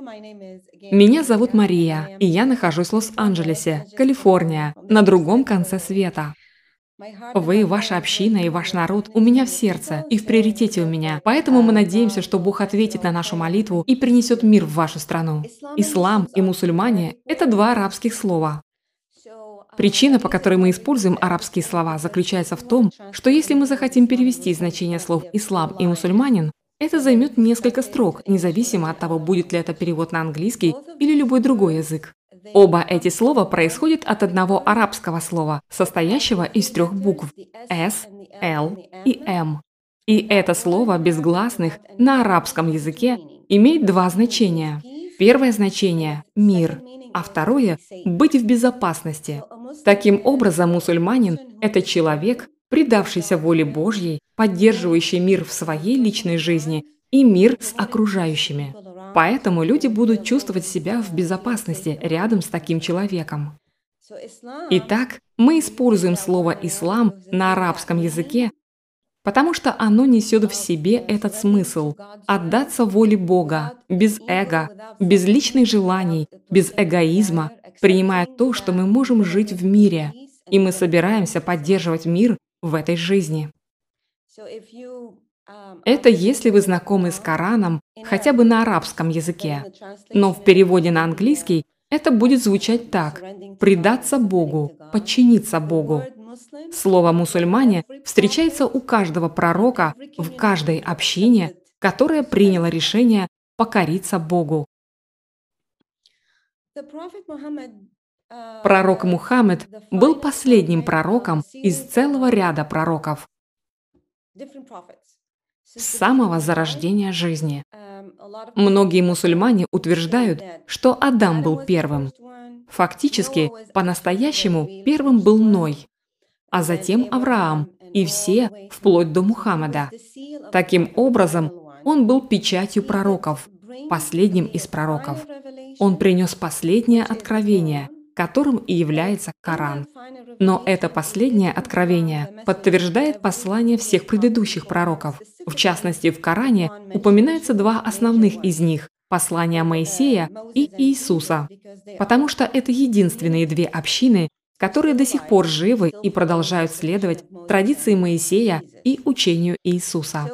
Меня зовут Мария, и я нахожусь в Лос-Анджелесе, Калифорния, на другом конце света. Вы, ваша община и ваш народ у меня в сердце и в приоритете у меня. Поэтому мы надеемся, что Бог ответит на нашу молитву и принесет мир в вашу страну. Ислам и мусульмане – это два арабских слова. Причина, по которой мы используем арабские слова, заключается в том, что если мы захотим перевести значение слов «ислам» и «мусульманин», это займет несколько строк, независимо от того, будет ли это перевод на английский или любой другой язык. Оба эти слова происходят от одного арабского слова, состоящего из трех букв «с», «л» и «м». И это слово без гласных на арабском языке имеет два значения. Первое значение – мир, а второе – быть в безопасности. Таким образом, мусульманин – это человек, предавшийся воле Божьей, поддерживающий мир в своей личной жизни и мир с окружающими. Поэтому люди будут чувствовать себя в безопасности рядом с таким человеком. Итак, мы используем слово «ислам» на арабском языке, потому что оно несет в себе этот смысл – отдаться воле Бога, без эго, без личных желаний, без эгоизма, принимая то, что мы можем жить в мире, и мы собираемся поддерживать мир в этой жизни. Это если вы знакомы с Кораном хотя бы на арабском языке. Но в переводе на английский это будет звучать так – предаться Богу, подчиниться Богу. Слово «мусульмане» встречается у каждого пророка в каждой общине, которая приняла решение покориться Богу. Пророк Мухаммед был последним пророком из целого ряда пророков с самого зарождения жизни. Многие мусульмане утверждают, что Адам был первым. Фактически, по-настоящему первым был Ной, а затем Авраам и все, вплоть до Мухаммада. Таким образом, он был печатью пророков, последним из пророков. Он принес последнее откровение, которым и является Коран. Но это последнее откровение подтверждает послание всех предыдущих пророков. В частности, в Коране упоминаются два основных из них – послания Моисея и Иисуса, потому что это единственные две общины, которые до сих пор живы и продолжают следовать традиции Моисея и учению Иисуса.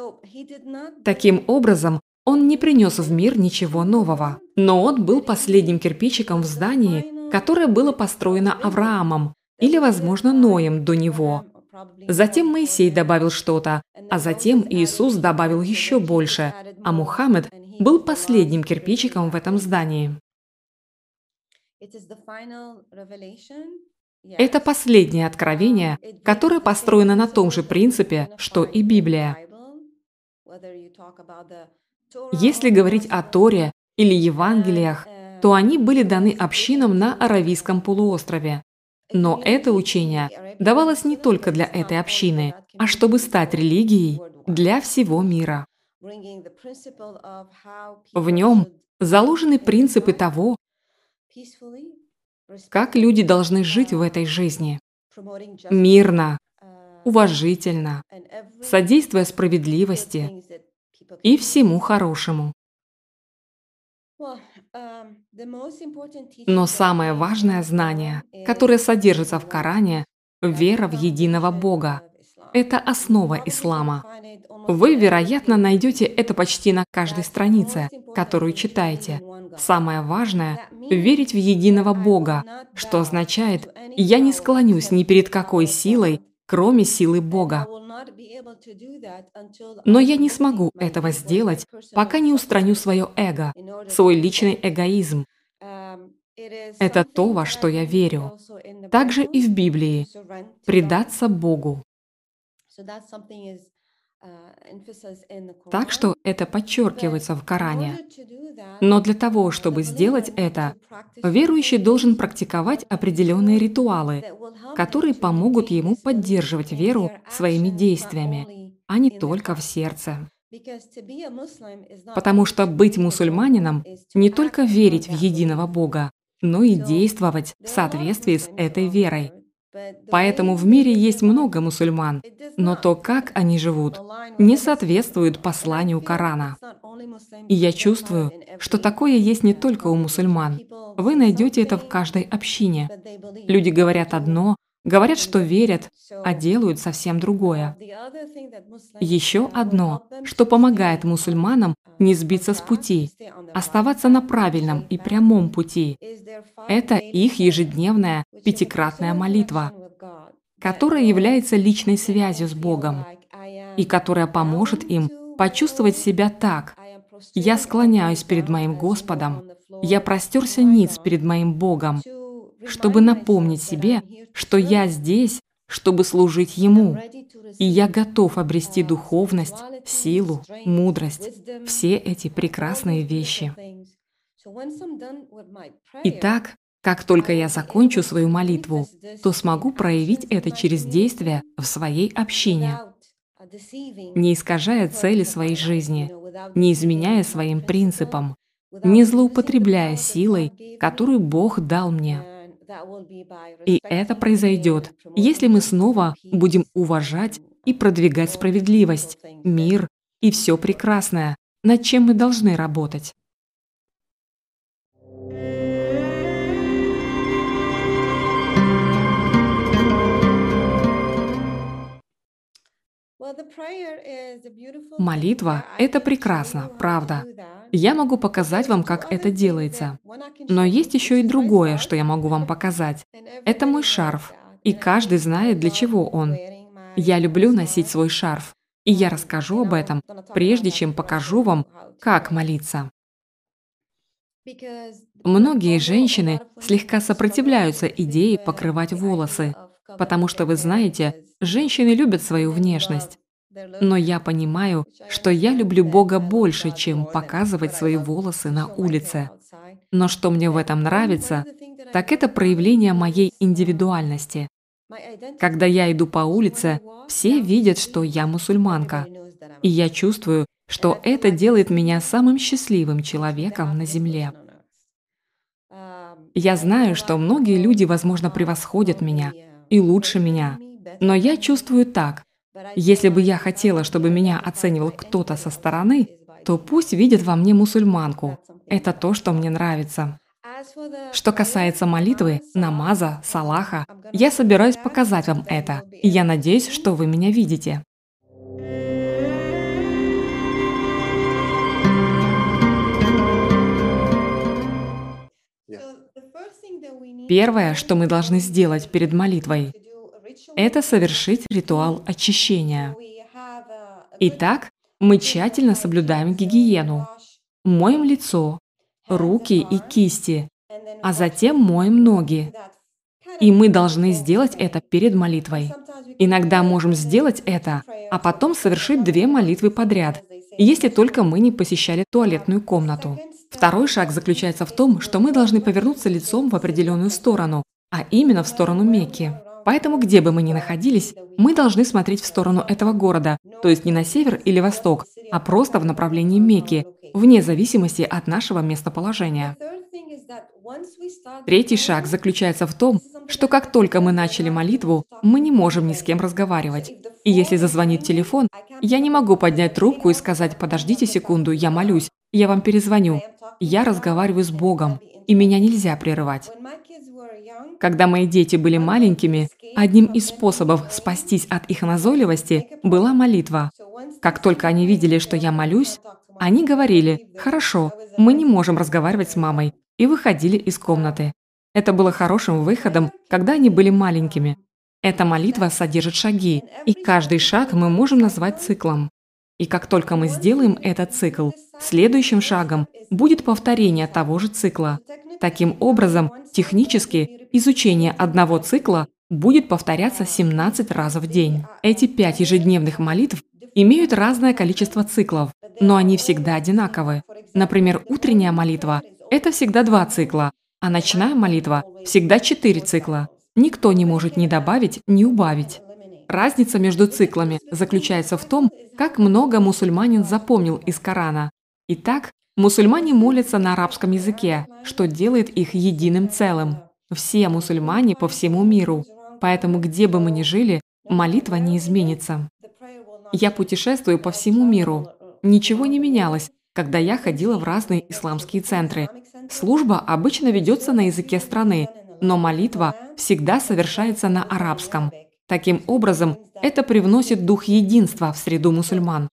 Таким образом, он не принес в мир ничего нового, но он был последним кирпичиком в здании, которое было построено Авраамом или, возможно, Ноем до него. Затем Моисей добавил что-то, а затем Иисус добавил еще больше, а Мухаммед был последним кирпичиком в этом здании. Это последнее откровение, которое построено на том же принципе, что и Библия. Если говорить о Торе или Евангелиях, то они были даны общинам на Аравийском полуострове. Но это учение давалось не только для этой общины, а чтобы стать религией для всего мира. В нем заложены принципы того, как люди должны жить в этой жизни. Мирно, уважительно, содействуя справедливости и всему хорошему. Но самое важное знание, которое содержится в Коране – вера в единого Бога. Это основа ислама. Вы, вероятно, найдете это почти на каждой странице, которую читаете. Самое важное – верить в единого Бога, что означает «я не склонюсь ни перед какой силой, кроме силы Бога». Но я не смогу этого сделать, пока не устраню свое эго, свой личный эгоизм. Это то, во что я верю. Также и в Библии. Предаться Богу. Так что это подчеркивается в Коране. Но для того, чтобы сделать это, верующий должен практиковать определенные ритуалы, которые помогут ему поддерживать веру своими действиями, а не только в сердце. Потому что быть мусульманином не только верить в единого Бога, но и действовать в соответствии с этой верой. Поэтому в мире есть много мусульман, но то, как они живут, не соответствует посланию Корана. И я чувствую, что такое есть не только у мусульман. Вы найдете это в каждой общине. Люди говорят одно, говорят, что верят, а делают совсем другое. Еще одно, что помогает мусульманам не сбиться с пути, оставаться на правильном и прямом пути, это их ежедневная пятикратная молитва, которая является личной связью с Богом и которая поможет им почувствовать себя так. Я склоняюсь перед моим Господом, я простерся ниц перед моим Богом, чтобы напомнить себе, что я здесь, чтобы служить Ему, и я готов обрести духовность, силу, мудрость, все эти прекрасные вещи. Итак, как только я закончу свою молитву, то смогу проявить это через действия в своей общине, не искажая цели своей жизни, не изменяя своим принципам, не злоупотребляя силой, которую Бог дал мне. И это произойдет, если мы снова будем уважать и продвигать справедливость, мир и все прекрасное, над чем мы должны работать. Молитва – это прекрасно, правда. Я могу показать вам, как это делается. Но есть еще и другое, что я могу вам показать. Это мой шарф, и каждый знает, для чего он. Я люблю носить свой шарф, и я расскажу об этом, прежде чем покажу вам, как молиться. Многие женщины слегка сопротивляются идее покрывать волосы, потому что, вы знаете, женщины любят свою внешность. Но я понимаю, что я люблю Бога больше, чем показывать свои волосы на улице. Но что мне в этом нравится, так это проявление моей индивидуальности. Когда я иду по улице, все видят, что я мусульманка. И я чувствую, что это делает меня самым счастливым человеком на Земле. Я знаю, что многие люди, возможно, превосходят меня и лучше меня. Но я чувствую так. Если бы я хотела, чтобы меня оценивал кто-то со стороны, то пусть видят во мне мусульманку. Это то, что мне нравится. Что касается молитвы, намаза, салаха, я собираюсь показать вам это, и я надеюсь, что вы меня видите. Первое, что мы должны сделать перед молитвой, это совершить ритуал очищения. Итак, мы тщательно соблюдаем гигиену. Моем лицо, руки и кисти, а затем моем ноги. И мы должны сделать это перед молитвой. Иногда можем сделать это, а потом совершить две молитвы подряд, если только мы не посещали туалетную комнату. Второй шаг заключается в том, что мы должны повернуться лицом в определенную сторону, а именно в сторону Мекки. Поэтому где бы мы ни находились, мы должны смотреть в сторону этого города, то есть не на север или восток, а просто в направлении Мекки, вне зависимости от нашего местоположения. Третий шаг заключается в том, что как только мы начали молитву, мы не можем ни с кем разговаривать. И если зазвонит телефон, я не могу поднять трубку и сказать «подождите секунду, я молюсь, я вам перезвоню». Я разговариваю с Богом, и меня нельзя прерывать. Когда мои дети были маленькими, одним из способов спастись от их назойливости была молитва. Как только они видели, что я молюсь, они говорили «Хорошо, мы не можем разговаривать с мамой», и выходили из комнаты. Это было хорошим выходом, когда они были маленькими. Эта молитва содержит шаги, и каждый шаг мы можем назвать циклом. И как только мы сделаем этот цикл, следующим шагом будет повторение того же цикла. Таким образом, технически изучение одного цикла будет повторяться 17 раз в день. Эти пять ежедневных молитв имеют разное количество циклов, но они всегда одинаковы. Например, утренняя молитва – это всегда два цикла, а ночная молитва – всегда четыре цикла. Никто не может ни добавить, ни убавить. Разница между циклами заключается в том, как много мусульманин запомнил из Корана. Итак, мусульмане молятся на арабском языке, что делает их единым целым. Все мусульмане по всему миру. Поэтому где бы мы ни жили, молитва не изменится. Я путешествую по всему миру. Ничего не менялось, когда я ходила в разные исламские центры. Служба обычно ведется на языке страны, но молитва всегда совершается на арабском. Таким образом, это привносит дух единства в среду мусульман.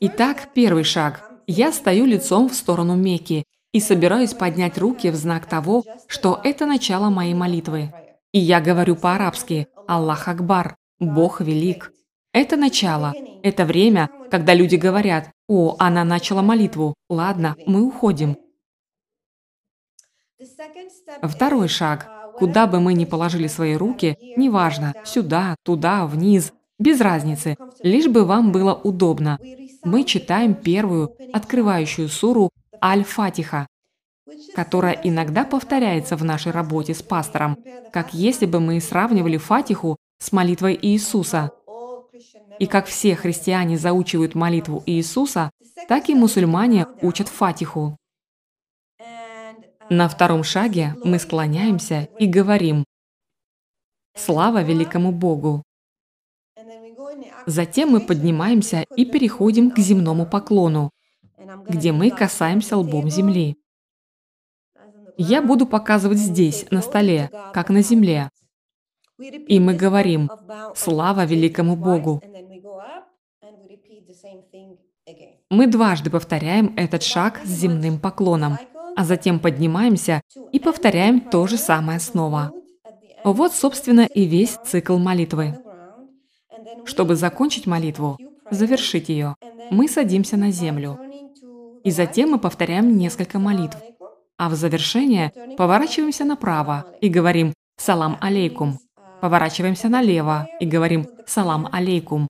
Итак, первый шаг. Я стою лицом в сторону Мекки и собираюсь поднять руки в знак того, что это начало моей молитвы. И я говорю по-арабски «Аллах Акбар», «Бог велик». Это начало, это время, когда люди говорят «О, она начала молитву, ладно, мы уходим». Второй шаг. Куда бы мы ни положили свои руки, неважно, сюда, туда, вниз, без разницы, лишь бы вам было удобно. Мы читаем первую, открывающую суру Аль-Фатиха, которая иногда повторяется в нашей работе с пастором, как если бы мы сравнивали Фатиху с молитвой Иисуса. И как все христиане заучивают молитву Иисуса, так и мусульмане учат Фатиху. На втором шаге мы склоняемся и говорим «Слава великому Богу!». Затем мы поднимаемся и переходим к земному поклону, где мы касаемся лбом земли. Я буду показывать здесь, на столе, как на земле. И мы говорим «Слава великому Богу!». Мы дважды повторяем этот шаг с земным поклоном – а затем поднимаемся и повторяем то же самое снова. Вот, собственно, и весь цикл молитвы. Чтобы закончить молитву, завершить ее, мы садимся на землю. И затем мы повторяем несколько молитв. А в завершение поворачиваемся направо и говорим «Салам алейкум». Поворачиваемся налево и говорим «Салам алейкум».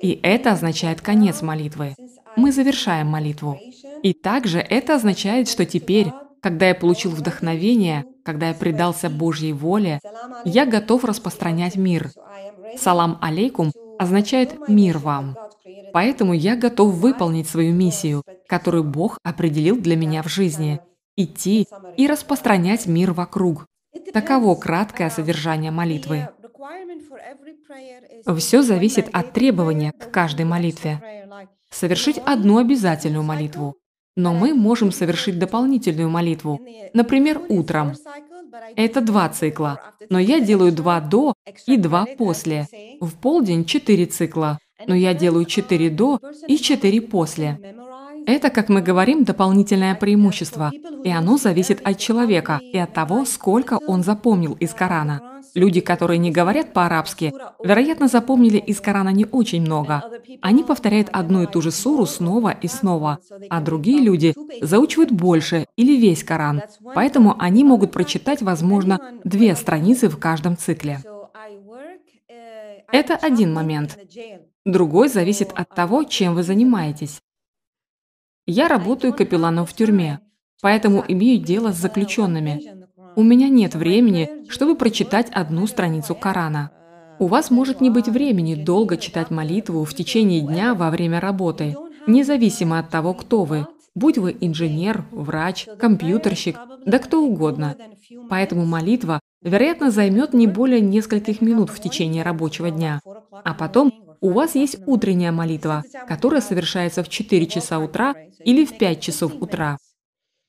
И это означает конец молитвы. Мы завершаем молитву. И также это означает, что теперь, когда я получил вдохновение, когда я предался Божьей воле, я готов распространять мир. Салам алейкум означает «мир вам». Поэтому я готов выполнить свою миссию, которую Бог определил для меня в жизни – идти и распространять мир вокруг. Таково краткое содержание молитвы. Все зависит от требования к каждой молитве. Совершить одну обязательную молитву, но мы можем совершить дополнительную молитву, например, утром. Это два цикла, но я делаю два до и два после. В полдень четыре цикла, но я делаю четыре до и четыре после. Это, как мы говорим, дополнительное преимущество, и оно зависит от человека и от того, сколько он запомнил из Корана. Люди, которые не говорят по-арабски, вероятно, запомнили из Корана не очень много. Они повторяют одну и ту же суру снова и снова, а другие люди заучивают больше или весь Коран, поэтому они могут прочитать, возможно, две страницы в каждом цикле. Это один момент. Другой зависит от того, чем вы занимаетесь. Я работаю капелланом в тюрьме, поэтому имею дело с заключенными. У меня нет времени, чтобы прочитать одну страницу Корана. У вас может не быть времени долго читать молитву в течение дня во время работы, независимо от того, кто вы, будь вы инженер, врач, компьютерщик, да кто угодно. Поэтому молитва, вероятно, займет не более нескольких минут в течение рабочего дня. А потом у вас есть утренняя молитва, которая совершается в 4 часа утра или в 5 часов утра.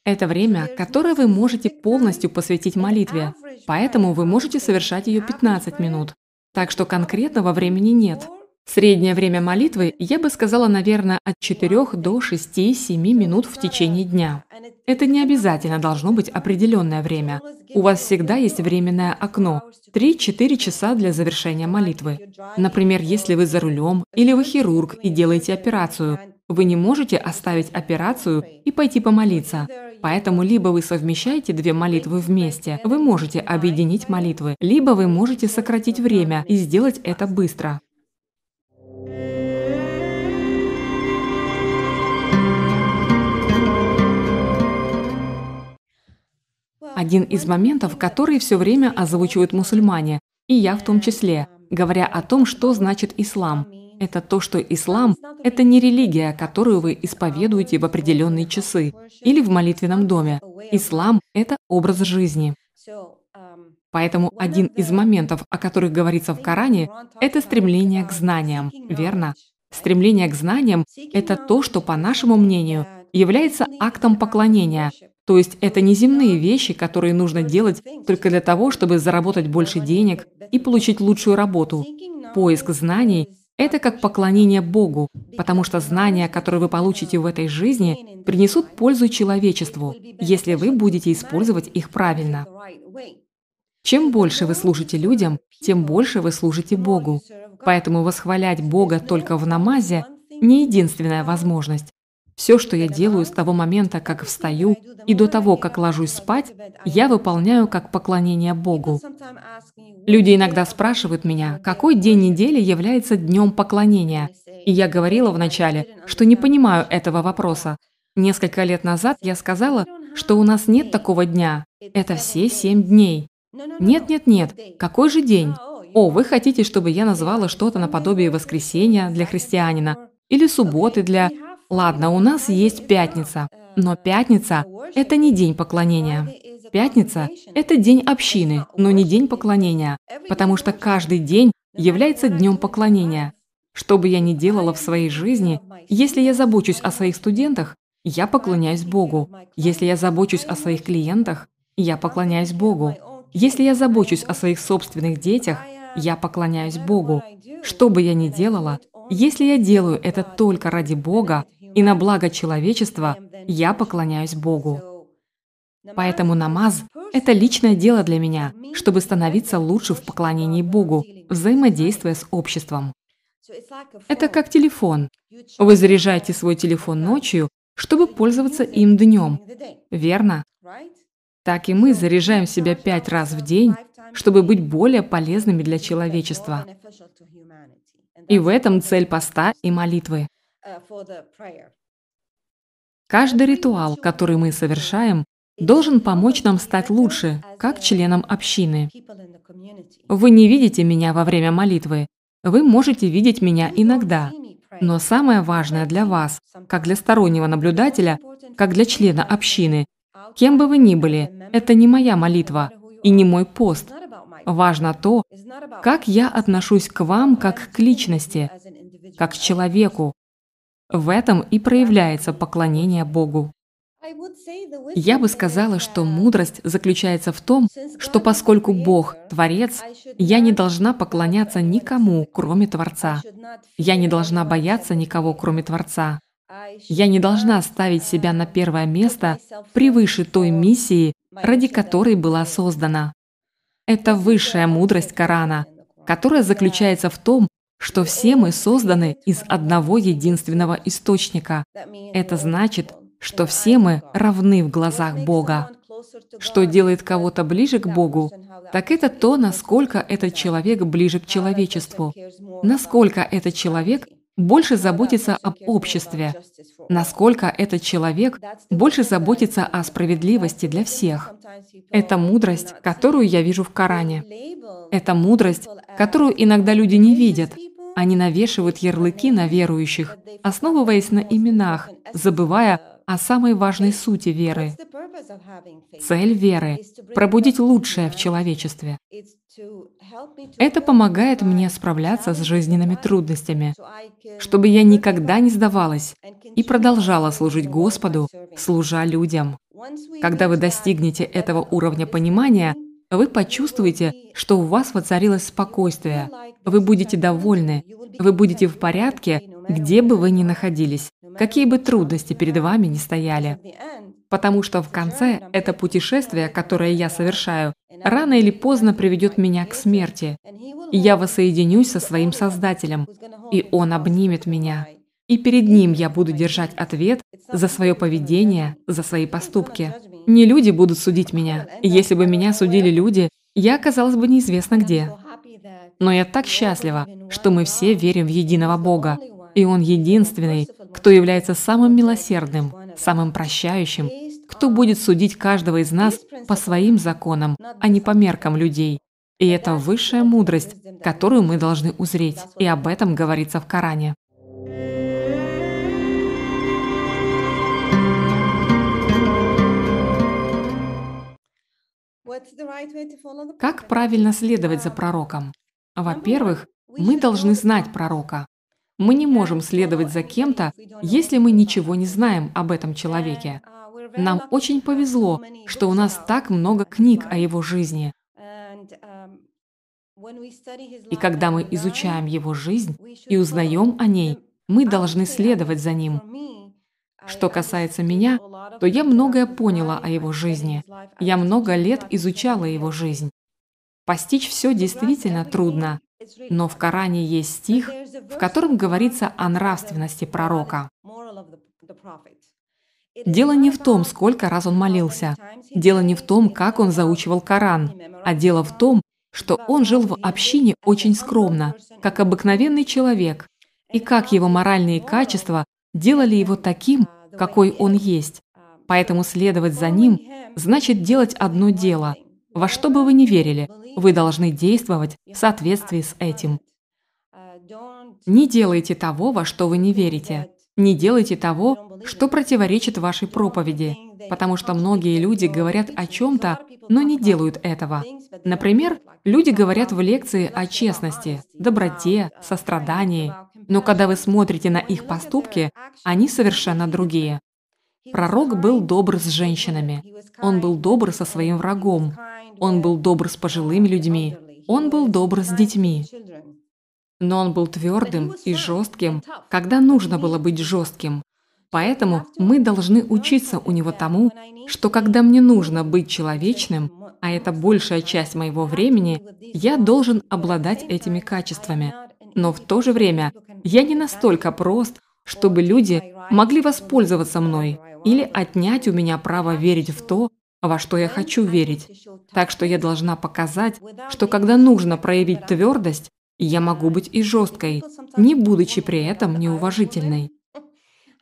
Это время, которое вы можете полностью посвятить молитве, поэтому вы можете совершать ее 15 минут. Так что конкретного времени нет. Среднее время молитвы, я бы сказала, наверное, от 4 до 6-7 минут в течение дня. Это не обязательно должно быть определенное время. У вас всегда есть временное окно – 3-4 часа для завершения молитвы. Например, если вы за рулем или вы хирург и делаете операцию, вы не можете оставить операцию и пойти помолиться. Поэтому либо вы совмещаете две молитвы вместе, вы можете объединить молитвы, либо вы можете сократить время и сделать это быстро. Один из моментов, которые все время озвучивают мусульмане, и я в том числе, говоря о том, что значит ислам – это то, что ислам – это не религия, которую вы исповедуете в определенные часы или в молитвенном доме. Ислам – это образ жизни. Поэтому один из моментов, о которых говорится в Коране, это стремление к знаниям, верно? Стремление к знаниям – это то, что, по нашему мнению, является актом поклонения, то есть это не земные вещи, которые нужно делать только для того, чтобы заработать больше денег и получить лучшую работу. Поиск знаний – это как поклонение Богу, потому что знания, которые вы получите в этой жизни, принесут пользу человечеству, если вы будете использовать их правильно. Чем больше вы служите людям, тем больше вы служите Богу. Поэтому восхвалять Бога только в намазе – не единственная возможность. Все, что я делаю с того момента, как встаю, и до того, как ложусь спать, я выполняю как поклонение Богу. Люди иногда спрашивают меня, какой день недели является днем поклонения. И я говорила вначале, что не понимаю этого вопроса. Несколько лет назад я сказала, что у нас нет такого дня. Это все семь дней. Нет, нет, нет. Какой же день? О, вы хотите, чтобы я назвала что-то наподобие воскресенья для христианина или субботы для Ладно, у нас есть пятница, но пятница – это не день поклонения. Пятница – это день общины, но не день поклонения, потому что каждый день является днем поклонения. Что бы я ни делала в своей жизни, если я забочусь о своих студентах, я поклоняюсь Богу. Если я забочусь о своих клиентах, я поклоняюсь Богу. Если я забочусь о своих собственных детях, я поклоняюсь Богу. Что бы я ни делала, если я делаю это только ради Бога, и на благо человечества я поклоняюсь Богу. Поэтому намаз – это личное дело для меня, чтобы становиться лучше в поклонении Богу, взаимодействуя с обществом. Это как телефон. Вы заряжаете свой телефон ночью, чтобы пользоваться им днем. Верно? Так и мы заряжаем себя пять раз в день, чтобы быть более полезными для человечества. И в этом цель поста и молитвы. Каждый ритуал, который мы совершаем, должен помочь нам стать лучше, как членам общины. Вы не видите меня во время молитвы. Вы можете видеть меня иногда. Но самое важное для вас, как для стороннего наблюдателя, как для члена общины, кем бы вы ни были, это не моя молитва и не мой пост. Важно то, как я отношусь к вам как к личности, как к человеку, в этом и проявляется поклонение Богу. Я бы сказала, что мудрость заключается в том, что поскольку Бог – Творец, я не должна поклоняться никому, кроме Творца. Я не должна бояться никого, кроме Творца. Я не должна ставить себя на первое место превыше той миссии, ради которой была создана. Это высшая мудрость Корана, которая заключается в том, что все мы созданы из одного единственного источника. Это значит, что все мы равны в глазах Бога. Что делает кого-то ближе к Богу, так это то, насколько этот человек ближе к человечеству, насколько этот человек больше заботится об обществе, насколько этот человек больше заботится о справедливости для всех. Это мудрость, которую я вижу в Коране. Это мудрость, которую иногда люди не видят, они навешивают ярлыки на верующих, основываясь на именах, забывая о самой важной сути веры. Цель веры – пробудить лучшее в человечестве. Это помогает мне справляться с жизненными трудностями, чтобы я никогда не сдавалась и продолжала служить Господу, служа людям. Когда вы достигнете этого уровня понимания, вы почувствуете, что у вас воцарилось спокойствие, вы будете довольны, вы будете в порядке, где бы вы ни находились, какие бы трудности перед вами ни стояли. Потому что в конце это путешествие, которое я совершаю, рано или поздно приведет меня к смерти. И я воссоединюсь со своим Создателем, и Он обнимет меня. И перед Ним я буду держать ответ за свое поведение, за свои поступки. Не люди будут судить меня. Если бы меня судили люди, я оказалась бы неизвестно где. Но я так счастлива, что мы все верим в единого Бога, и Он единственный, кто является самым милосердным, самым прощающим, кто будет судить каждого из нас по своим законам, а не по меркам людей. И это высшая мудрость, которую мы должны узреть, и об этом говорится в Коране. Как правильно следовать за пророком? Во-первых, мы должны знать пророка. Мы не можем следовать за кем-то, если мы ничего не знаем об этом человеке. Нам очень повезло, что у нас так много книг о его жизни. И когда мы изучаем его жизнь и узнаем о ней, мы должны следовать за ним. Что касается меня, то я многое поняла о его жизни. Я много лет изучала его жизнь. Постичь все действительно трудно, но в Коране есть стих, в котором говорится о нравственности пророка. Дело не в том, сколько раз он молился, дело не в том, как он заучивал Коран, а дело в том, что он жил в общине очень скромно, как обыкновенный человек, и как его моральные качества делали его таким, какой он есть. Поэтому следовать за ним значит делать одно дело. Во что бы вы ни верили, вы должны действовать в соответствии с этим. Не делайте того, во что вы не верите. Не делайте того, что противоречит вашей проповеди, потому что многие люди говорят о чем-то, но не делают этого. Например, люди говорят в лекции о честности, доброте, сострадании, но когда вы смотрите на их поступки, они совершенно другие. Пророк был добр с женщинами, он был добр со своим врагом, он был добр с пожилыми людьми, он был добр с детьми. Но он был твердым и жестким, когда нужно было быть жестким. Поэтому мы должны учиться у него тому, что когда мне нужно быть человечным, а это большая часть моего времени, я должен обладать этими качествами. Но в то же время я не настолько прост, чтобы люди могли воспользоваться мной или отнять у меня право верить в то, во что я хочу верить. Так что я должна показать, что когда нужно проявить твердость, я могу быть и жесткой, не будучи при этом неуважительной.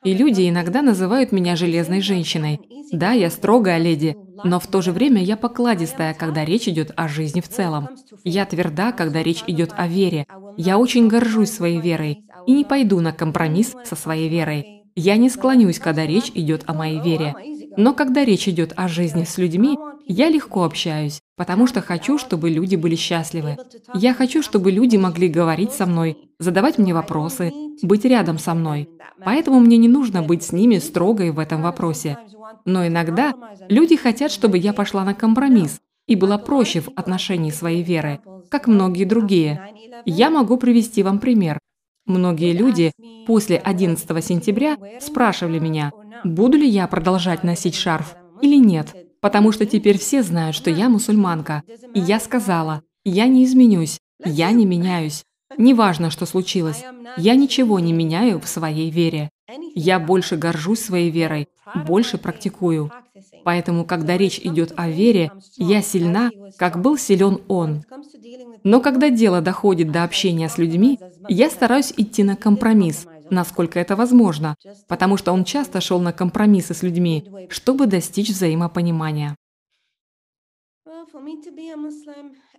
И люди иногда называют меня железной женщиной. Да, я строгая леди, но в то же время я покладистая, когда речь идет о жизни в целом. Я тверда, когда речь идет о вере. Я очень горжусь своей верой и не пойду на компромисс со своей верой. Я не склонюсь, когда речь идет о моей вере. Но когда речь идет о жизни с людьми, я легко общаюсь, потому что хочу, чтобы люди были счастливы. Я хочу, чтобы люди могли говорить со мной, задавать мне вопросы, быть рядом со мной. Поэтому мне не нужно быть с ними строгой в этом вопросе. Но иногда люди хотят, чтобы я пошла на компромисс и была проще в отношении своей веры, как многие другие. Я могу привести вам пример. Многие люди после 11 сентября спрашивали меня, буду ли я продолжать носить шарф или нет, потому что теперь все знают, что я мусульманка. И я сказала, я не изменюсь, я не меняюсь. Неважно, что случилось, я ничего не меняю в своей вере. Я больше горжусь своей верой, больше практикую. Поэтому, когда речь идет о вере, я сильна, как был силен он. Но когда дело доходит до общения с людьми, я стараюсь идти на компромисс, насколько это возможно, потому что он часто шел на компромиссы с людьми, чтобы достичь взаимопонимания.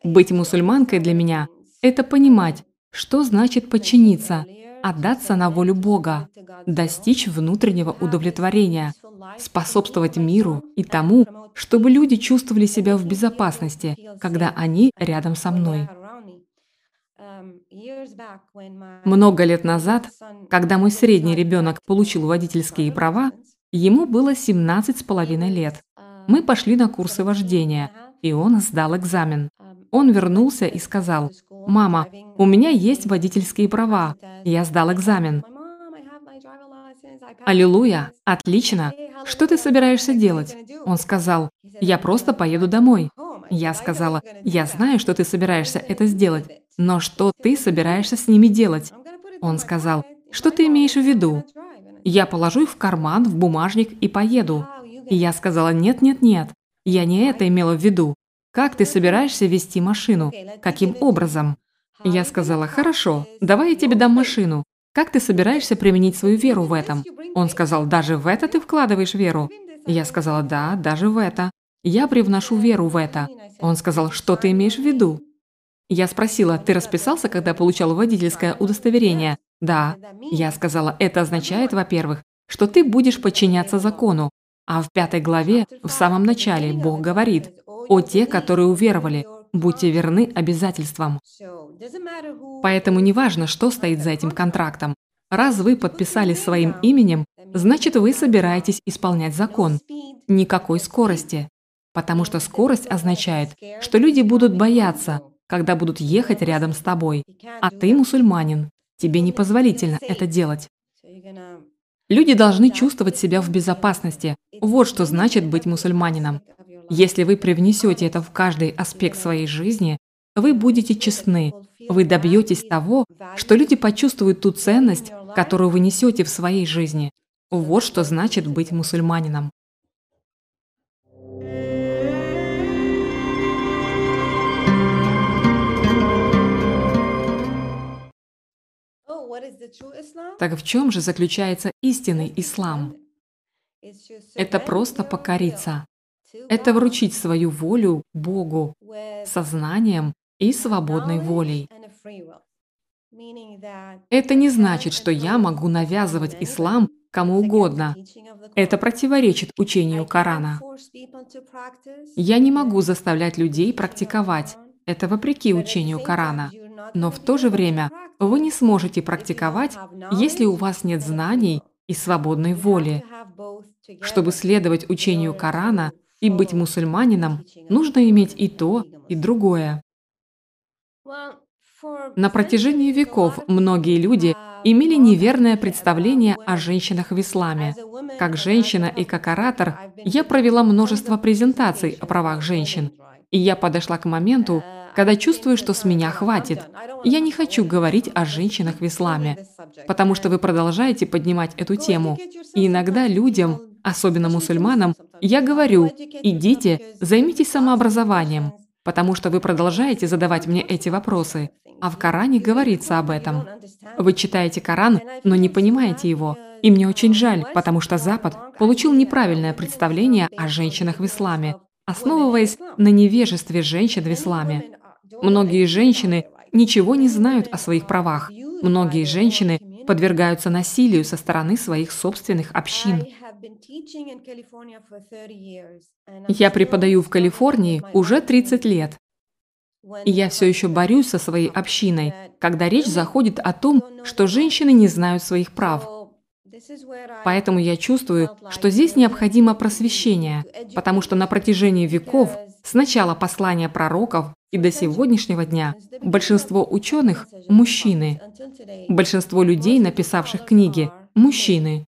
Быть мусульманкой для меня – это понимать, что значит подчиниться, отдаться на волю Бога, достичь внутреннего удовлетворения, способствовать миру и тому, чтобы люди чувствовали себя в безопасности, когда они рядом со мной. Много лет назад, когда мой средний ребенок получил водительские права, ему было 17 с половиной лет. Мы пошли на курсы вождения, и он сдал экзамен. Он вернулся и сказал, «Мама, у меня есть водительские права, я сдал экзамен». «Аллилуйя! Отлично! Что ты собираешься делать?» Он сказал, «Я просто поеду домой». Я сказала, «Я знаю, что ты собираешься это сделать, но что ты собираешься с ними делать?» Он сказал, «Что ты имеешь в виду?» «Я положу их в карман, в бумажник и поеду». И я сказала, «Нет, нет, нет, я не это имела в виду. Как ты собираешься вести машину? Каким образом? Я сказала, хорошо, давай я тебе дам машину. Как ты собираешься применить свою веру в этом? Он сказал, даже в это ты вкладываешь веру? Я сказала, да, даже в это. Я привношу веру в это. Он сказал, что ты имеешь в виду? Я спросила, ты расписался, когда получал водительское удостоверение? Да. Я сказала, это означает, во-первых, что ты будешь подчиняться закону. А в пятой главе, в самом начале, Бог говорит, о те, которые уверовали, будьте верны обязательствам. Поэтому неважно, что стоит за этим контрактом. Раз вы подписали своим именем, значит вы собираетесь исполнять закон. Никакой скорости. Потому что скорость означает, что люди будут бояться, когда будут ехать рядом с тобой. А ты мусульманин. Тебе непозволительно это делать. Люди должны чувствовать себя в безопасности. Вот что значит быть мусульманином. Если вы привнесете это в каждый аспект своей жизни, вы будете честны, вы добьетесь того, что люди почувствуют ту ценность, которую вы несете в своей жизни. Вот что значит быть мусульманином. Так в чем же заключается истинный ислам? Это просто покориться. Это вручить свою волю Богу сознанием и свободной волей. Это не значит, что я могу навязывать ислам кому угодно. Это противоречит учению Корана. Я не могу заставлять людей практиковать. Это вопреки учению Корана. Но в то же время вы не сможете практиковать, если у вас нет знаний и свободной воли. Чтобы следовать учению Корана и быть мусульманином, нужно иметь и то, и другое. На протяжении веков многие люди имели неверное представление о женщинах в исламе. Как женщина и как оратор я провела множество презентаций о правах женщин, и я подошла к моменту, когда чувствую, что с меня хватит. Я не хочу говорить о женщинах в исламе, потому что вы продолжаете поднимать эту тему. И иногда людям, особенно мусульманам, я говорю, идите, займитесь самообразованием, потому что вы продолжаете задавать мне эти вопросы. А в Коране говорится об этом. Вы читаете Коран, но не понимаете его. И мне очень жаль, потому что Запад получил неправильное представление о женщинах в исламе, основываясь на невежестве женщин в исламе. Многие женщины ничего не знают о своих правах. Многие женщины подвергаются насилию со стороны своих собственных общин. Я преподаю в Калифорнии уже 30 лет. И я все еще борюсь со своей общиной, когда речь заходит о том, что женщины не знают своих прав. Поэтому я чувствую, что здесь необходимо просвещение, потому что на протяжении веков, с начала послания пророков и до сегодняшнего дня, большинство ученых – мужчины. Большинство людей, написавших книги – мужчины.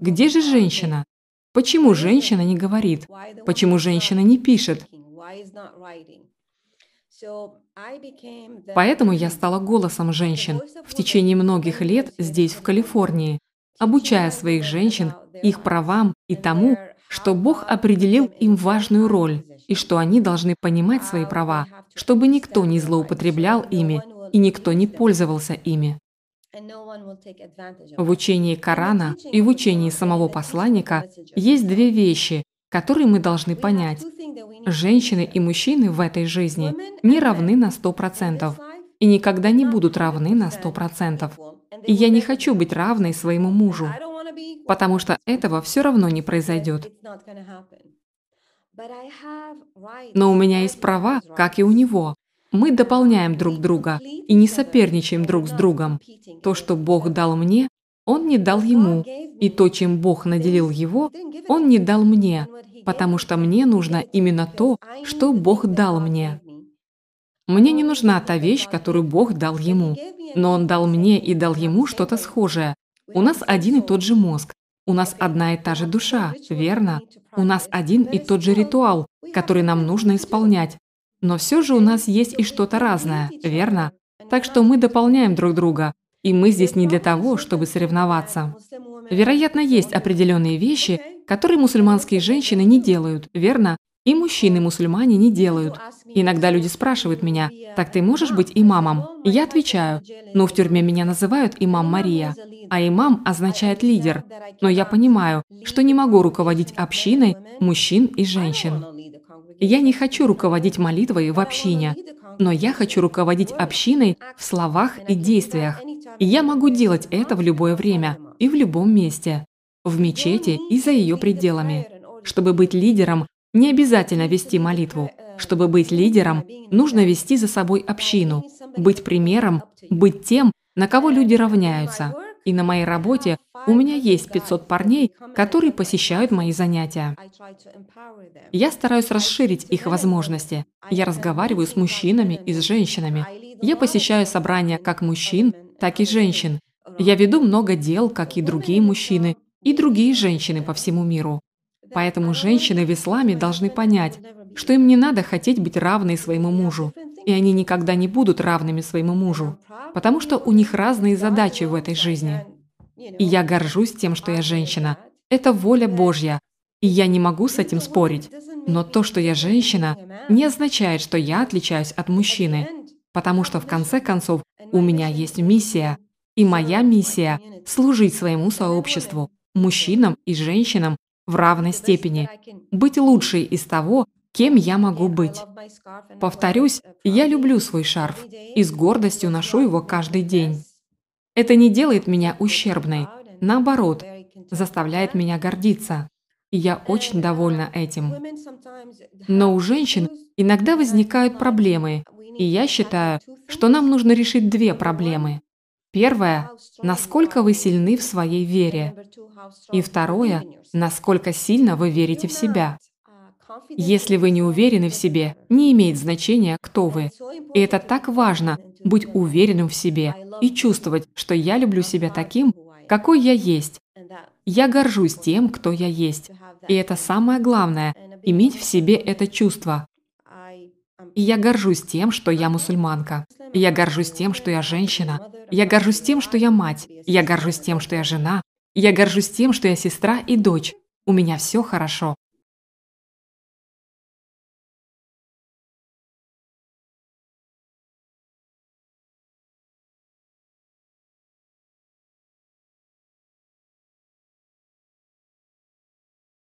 Где же женщина? Почему женщина не говорит? Почему женщина не пишет? Поэтому я стала голосом женщин в течение многих лет здесь, в Калифорнии, обучая своих женщин их правам и тому, что Бог определил им важную роль и что они должны понимать свои права, чтобы никто не злоупотреблял ими и никто не пользовался ими. В учении Корана и в учении самого посланника есть две вещи, которые мы должны понять. Женщины и мужчины в этой жизни не равны на 100% и никогда не будут равны на 100%. И я не хочу быть равной своему мужу, потому что этого все равно не произойдет. Но у меня есть права, как и у него. Мы дополняем друг друга и не соперничаем друг с другом. То, что Бог дал мне, Он не дал ему. И то, чем Бог наделил его, Он не дал мне, потому что мне нужно именно то, что Бог дал мне. Мне не нужна та вещь, которую Бог дал ему, но Он дал мне и дал ему что-то схожее. У нас один и тот же мозг, у нас одна и та же душа, верно? У нас один и тот же ритуал, который нам нужно исполнять. Но все же у нас есть и что-то разное, верно? Так что мы дополняем друг друга, и мы здесь не для того, чтобы соревноваться. Вероятно, есть определенные вещи, которые мусульманские женщины не делают, верно? И мужчины-мусульмане не делают. Иногда люди спрашивают меня, «Так ты можешь быть имамом?» Я отвечаю, «Ну, в тюрьме меня называют имам Мария, а имам означает лидер, но я понимаю, что не могу руководить общиной мужчин и женщин. Я не хочу руководить молитвой в общине, но я хочу руководить общиной в словах и действиях. И я могу делать это в любое время и в любом месте, в мечети и за ее пределами. Чтобы быть лидером, Не обязательно вести молитву. Чтобы быть лидером, нужно вести за собой общину, быть примером, быть тем, на кого люди равняются. И на моей работе у меня есть 500 парней, которые посещают мои занятия. Я стараюсь расширить их возможности. Я разговариваю с мужчинами и с женщинами. Я посещаю собрания как мужчин, так и женщин. Я веду много дел, как и другие мужчины, и другие женщины по всему миру. Поэтому женщины в исламе должны понять, что им не надо хотеть быть равной своему мужу, и они никогда не будут равными своему мужу, потому что у них разные задачи в этой жизни. И я горжусь тем, что я женщина. Это воля Божья, и я не могу с этим спорить. Но то, что я женщина, не означает, что я отличаюсь от мужчины, потому что в конце концов у меня есть миссия, и моя миссия – служить своему сообществу, мужчинам и женщинам в равной степени, быть лучшей из того, кем я могу быть. Повторюсь, я люблю свой шарф и с гордостью ношу его каждый день. Это не делает меня ущербной, наоборот, заставляет меня гордиться. И я очень довольна этим. Но у женщин иногда возникают проблемы, и я считаю, что нам нужно решить две проблемы. Первое – насколько вы сильны в своей вере. И второе – насколько сильно вы верите в себя. Если вы не уверены в себе, не имеет значения, кто вы. И это так важно – быть уверенным в себе и чувствовать, что я люблю себя таким, какой я есть. Я горжусь тем, кто я есть. И это самое главное – иметь в себе это чувство. И я горжусь тем, что я мусульманка. Я горжусь тем, что я женщина. Я горжусь тем, что я мать. Я горжусь тем, что я жена. Я горжусь тем, что я сестра и дочь. У меня все хорошо.